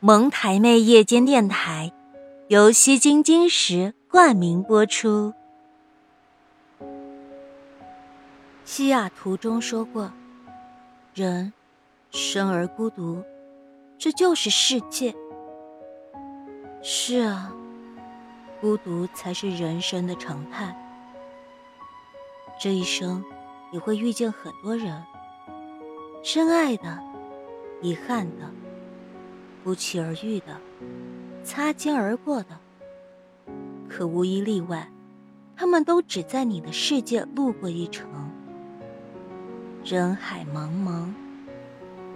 蒙台妹夜间电台，由西京金石冠名播出。西雅图中说过：“人生而孤独，这就是世界。”是啊，孤独才是人生的常态。这一生，你会遇见很多人，深爱的，遗憾的。不期而遇的，擦肩而过的，可无一例外，他们都只在你的世界路过一程。人海茫茫，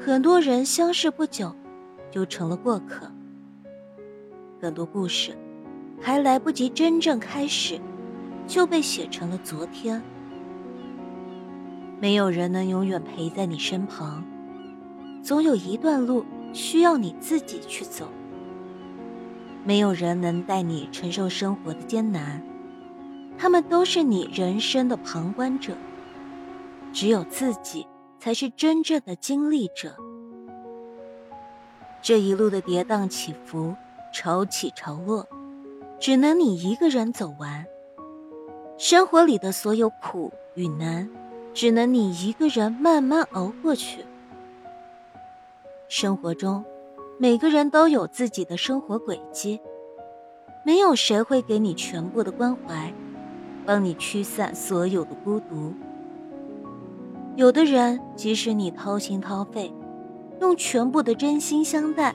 很多人相识不久，就成了过客。很多故事，还来不及真正开始，就被写成了昨天。没有人能永远陪在你身旁，总有一段路。需要你自己去走。没有人能带你承受生活的艰难，他们都是你人生的旁观者。只有自己才是真正的经历者。这一路的跌宕起伏、潮起潮落，只能你一个人走完。生活里的所有苦与难，只能你一个人慢慢熬过去。生活中，每个人都有自己的生活轨迹，没有谁会给你全部的关怀，帮你驱散所有的孤独。有的人，即使你掏心掏肺，用全部的真心相待，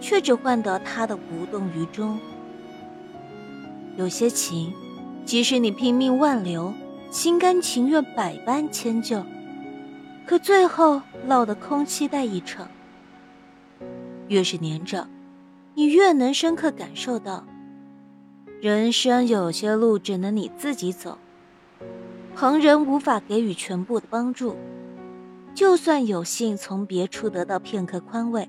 却只换得他的无动于衷。有些情，即使你拼命挽留，心甘情愿百般迁就，可最后落得空期待一场。越是年长，你越能深刻感受到，人生有些路只能你自己走，旁人无法给予全部的帮助。就算有幸从别处得到片刻宽慰，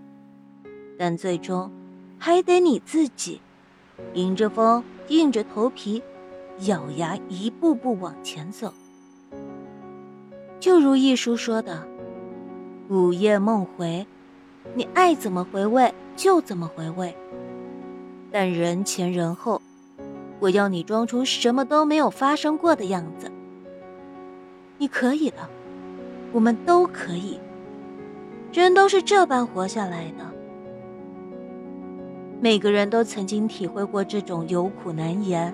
但最终还得你自己迎着风，硬着头皮，咬牙一步步往前走。就如一书说的：“午夜梦回。”你爱怎么回味就怎么回味，但人前人后，我要你装出什么都没有发生过的样子。你可以的，我们都可以。人都是这般活下来的。每个人都曾经体会过这种有苦难言、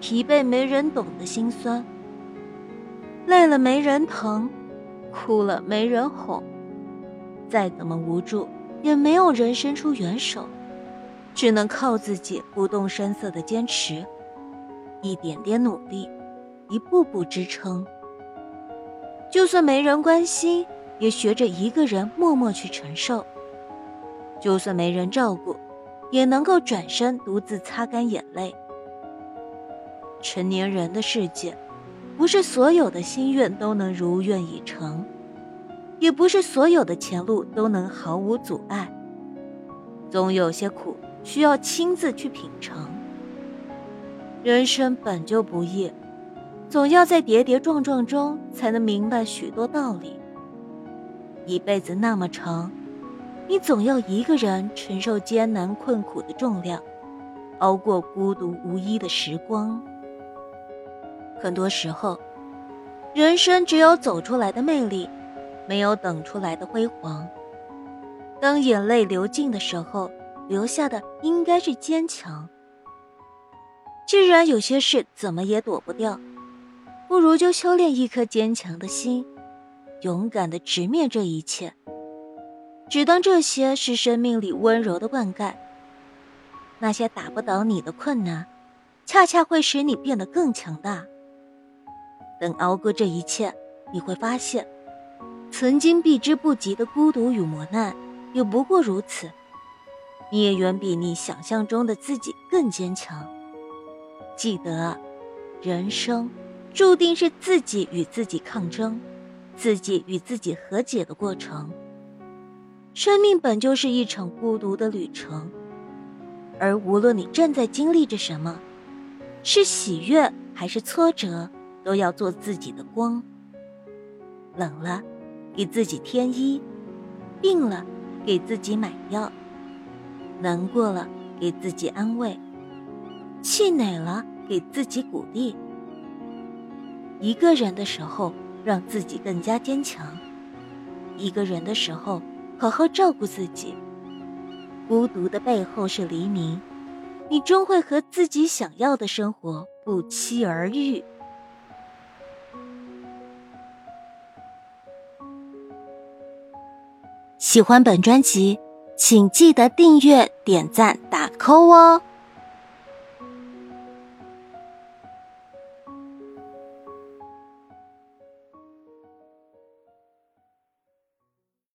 疲惫没人懂的心酸，累了没人疼，哭了没人哄。再怎么无助，也没有人伸出援手，只能靠自己不动声色的坚持，一点点努力，一步步支撑。就算没人关心，也学着一个人默默去承受；就算没人照顾，也能够转身独自擦干眼泪。成年人的世界，不是所有的心愿都能如愿以偿。也不是所有的前路都能毫无阻碍，总有些苦需要亲自去品尝。人生本就不易，总要在跌跌撞撞中才能明白许多道理。一辈子那么长，你总要一个人承受艰难困苦的重量，熬过孤独无依的时光。很多时候，人生只有走出来的魅力。没有等出来的辉煌。当眼泪流尽的时候，留下的应该是坚强。既然有些事怎么也躲不掉，不如就修炼一颗坚强的心，勇敢的直面这一切。只当这些是生命里温柔的灌溉。那些打不倒你的困难，恰恰会使你变得更强大。等熬过这一切，你会发现。曾经避之不及的孤独与磨难，也不过如此。你也远比你想象中的自己更坚强。记得，人生注定是自己与自己抗争，自己与自己和解的过程。生命本就是一场孤独的旅程，而无论你正在经历着什么，是喜悦还是挫折，都要做自己的光。冷了。给自己添衣，病了，给自己买药；难过了，给自己安慰；气馁了，给自己鼓励。一个人的时候，让自己更加坚强；一个人的时候，好好照顾自己。孤独的背后是黎明，你终会和自己想要的生活不期而遇。喜欢本专辑，请记得订阅、点赞、打 call 哦。